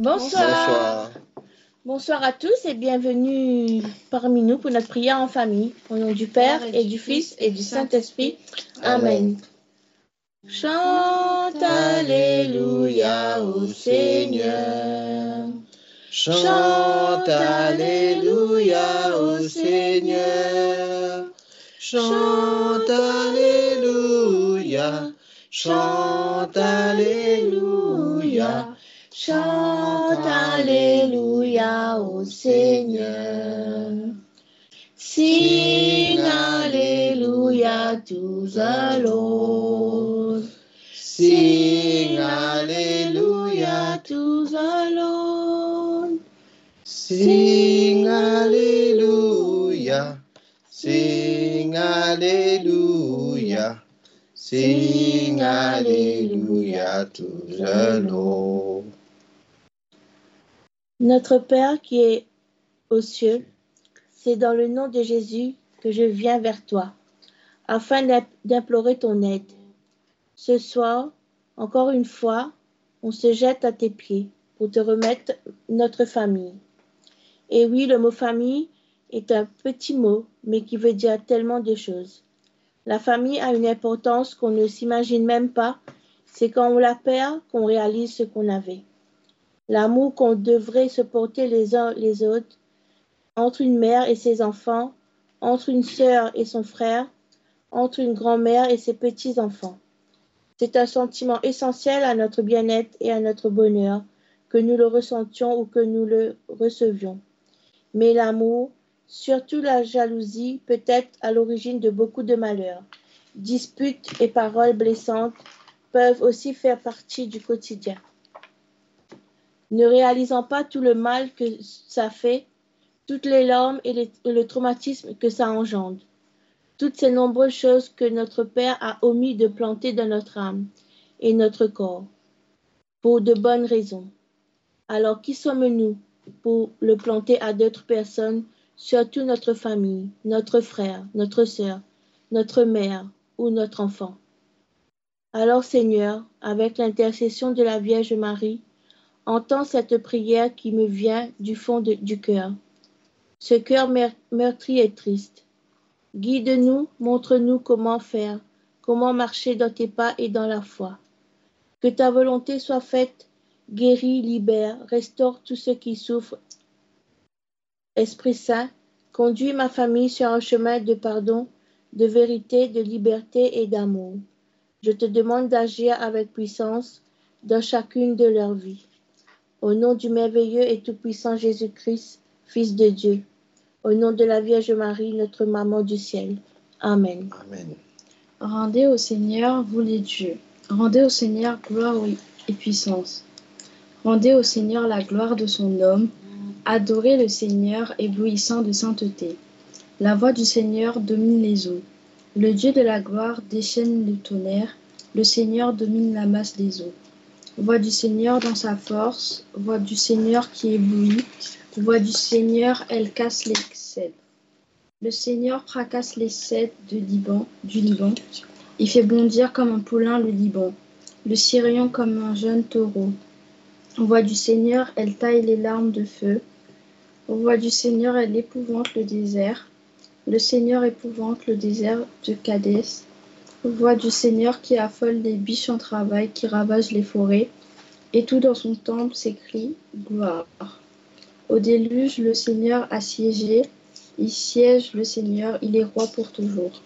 Bonsoir. Bonsoir. à tous et bienvenue parmi nous pour notre prière en famille. Au nom du Père et du Fils et du Saint-Esprit. Amen. Chante Alléluia au Seigneur. Chante Alléluia au Seigneur. Chante Alléluia. Chante Alléluia. Chante Alléluia au Seigneur. Sing Alléluia tous allons. Sing Alléluia tous allons. Sing Alléluia. Sing Alléluia. Sing Alléluia tous allons. Notre Père qui est aux cieux, c'est dans le nom de Jésus que je viens vers toi, afin d'implorer ton aide. Ce soir, encore une fois, on se jette à tes pieds pour te remettre notre famille. Et oui, le mot famille est un petit mot, mais qui veut dire tellement de choses. La famille a une importance qu'on ne s'imagine même pas. C'est quand on la perd qu'on réalise ce qu'on avait l'amour qu'on devrait se porter les uns les autres, entre une mère et ses enfants, entre une sœur et son frère, entre une grand-mère et ses petits-enfants. C'est un sentiment essentiel à notre bien-être et à notre bonheur, que nous le ressentions ou que nous le recevions. Mais l'amour, surtout la jalousie, peut être à l'origine de beaucoup de malheurs. Disputes et paroles blessantes peuvent aussi faire partie du quotidien ne réalisant pas tout le mal que ça fait, toutes les larmes et, le traumatisme que ça engendre, toutes ces nombreuses choses que notre Père a omis de planter dans notre âme et notre corps, pour de bonnes raisons. Alors qui sommes-nous pour le planter à d'autres personnes, surtout notre famille, notre frère, notre sœur, notre mère ou notre enfant? Alors Seigneur, avec l'intercession de la Vierge Marie, Entends cette prière qui me vient du fond du cœur. Ce cœur meurtri et triste. Guide-nous, montre-nous comment faire, comment marcher dans tes pas et dans la foi. Que ta volonté soit faite, guéris, libère, restaure tous ceux qui souffrent. Esprit Saint, conduis ma famille sur un chemin de pardon, de vérité, de liberté et d'amour. Je te demande d'agir avec puissance dans chacune de leurs vies. Au nom du merveilleux et tout-puissant Jésus-Christ, Fils de Dieu. Au nom de la Vierge Marie, notre maman du ciel. Amen. Amen. Rendez au Seigneur, vous les dieux. Rendez au Seigneur gloire et puissance. Rendez au Seigneur la gloire de son nom. Adorez le Seigneur éblouissant de sainteté. La voix du Seigneur domine les eaux. Le Dieu de la gloire déchaîne le tonnerre. Le Seigneur domine la masse des eaux. Voix du Seigneur dans sa force, voix du Seigneur qui éblouit, voix du Seigneur, elle casse les cèdres. Le Seigneur fracasse les cèdres du Liban. Il fait bondir comme un poulain le Liban, le Syrion comme un jeune taureau. Voix du Seigneur, elle taille les larmes de feu. Voix du Seigneur, elle épouvante le désert. Le Seigneur épouvante le désert de Cadès. Voix du Seigneur qui affole les biches en travail, qui ravage les forêts, et tout dans son temple s'écrie gloire. Au déluge, le Seigneur a siégé, il siège le Seigneur, il est roi pour toujours.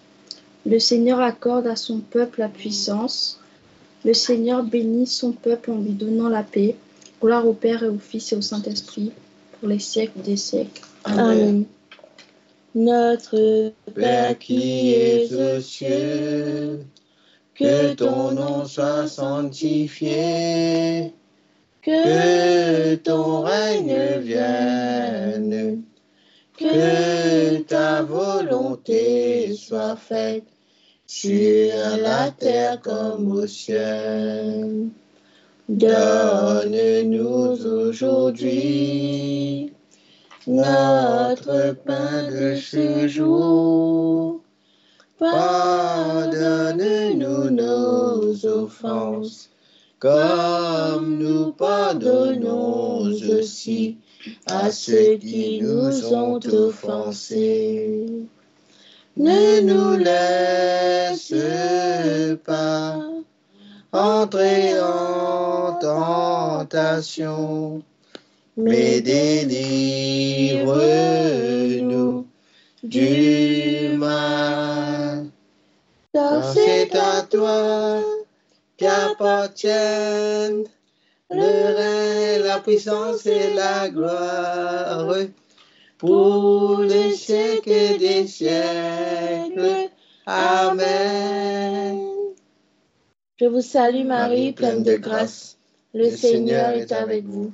Le Seigneur accorde à son peuple la puissance, le Seigneur bénit son peuple en lui donnant la paix. Gloire au Père et au Fils et au Saint-Esprit, pour les siècles des siècles. Amen. Notre Père qui es aux cieux, que ton nom soit sanctifié, que ton règne vienne, que ta volonté soit faite sur la terre comme au ciel. Donne-nous aujourd'hui notre pain de ce jour. Pardonne-nous nos offenses, comme nous pardonnons aussi à ceux qui nous ont offensés. Ne nous laisse pas entrer en tentation, mais délivre-nous du mal. Car c'est à toi qu'appartiennent le règne, la puissance et la gloire pour les siècles des siècles. Amen. Je vous salue Marie, pleine de grâce. Le Seigneur est avec vous.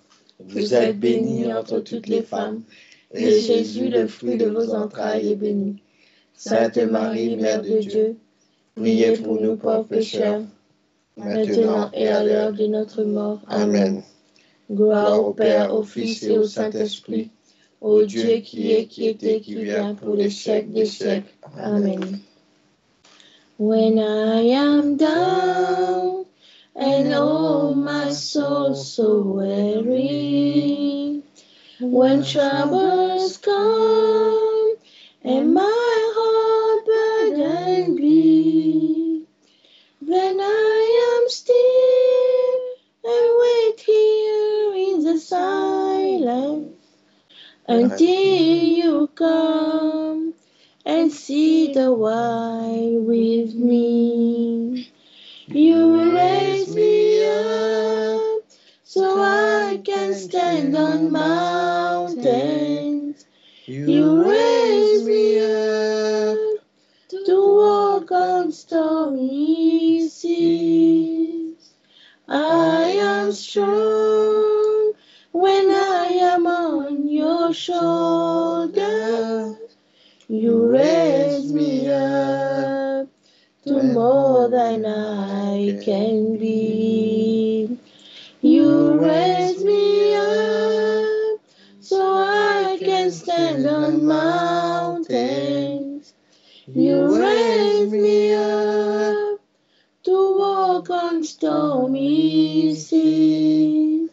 Vous êtes bénie entre toutes les femmes, et Jésus, le fruit de vos entrailles, est béni. Sainte Marie, Mère de Dieu, priez pour nous pauvres pécheurs, maintenant et à l'heure de notre mort. Amen. Gloire au Père, au Fils et au Saint-Esprit, au Dieu qui est, qui était, qui vient pour les siècles des siècles. Amen. When I am down and oh my soul so weary, when troubles come and my heart burden be, then I am still and wait here in the silence until you come and see the why with me. You stand on mountains. You raise me up to walk on stormy seas. I am strong when I am on your shoulders. You raise me up to more than I can be. You raise me up to walk on stormy seas.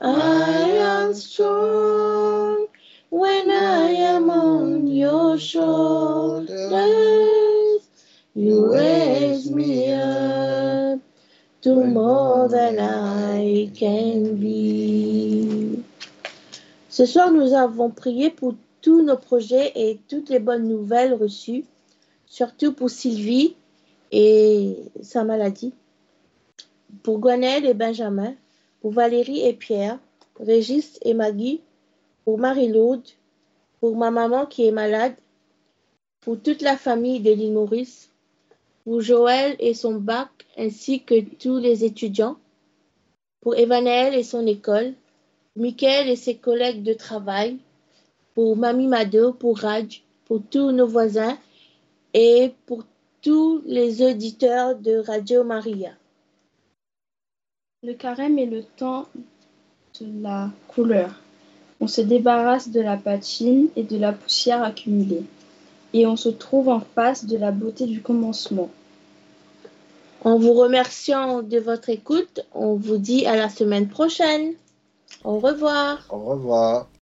I am strong when I am on your shoulders. You raise me up to more than I can be. Ce soir, nous avons prié pour tous nos projets et toutes les bonnes nouvelles reçues, surtout pour Sylvie et sa maladie, pour Gwenelle et Benjamin, pour Valérie et Pierre, Régis et Maggie, pour Marie-Laude, pour ma maman qui est malade, pour toute la famille de l'île Maurice, pour Joël et son bac, ainsi que tous les étudiants, pour Evanel et son école, Mickaël et ses collègues de travail, pour Mamie Mado, pour Raj, pour tous nos voisins et pour tous les auditeurs de Radio Maria. Le carême est le temps de la couleur. On se débarrasse de la patine et de la poussière accumulée. Et on se trouve en face de la beauté du commencement. En vous remerciant de votre écoute, on vous dit à la semaine prochaine. Au revoir. Au revoir.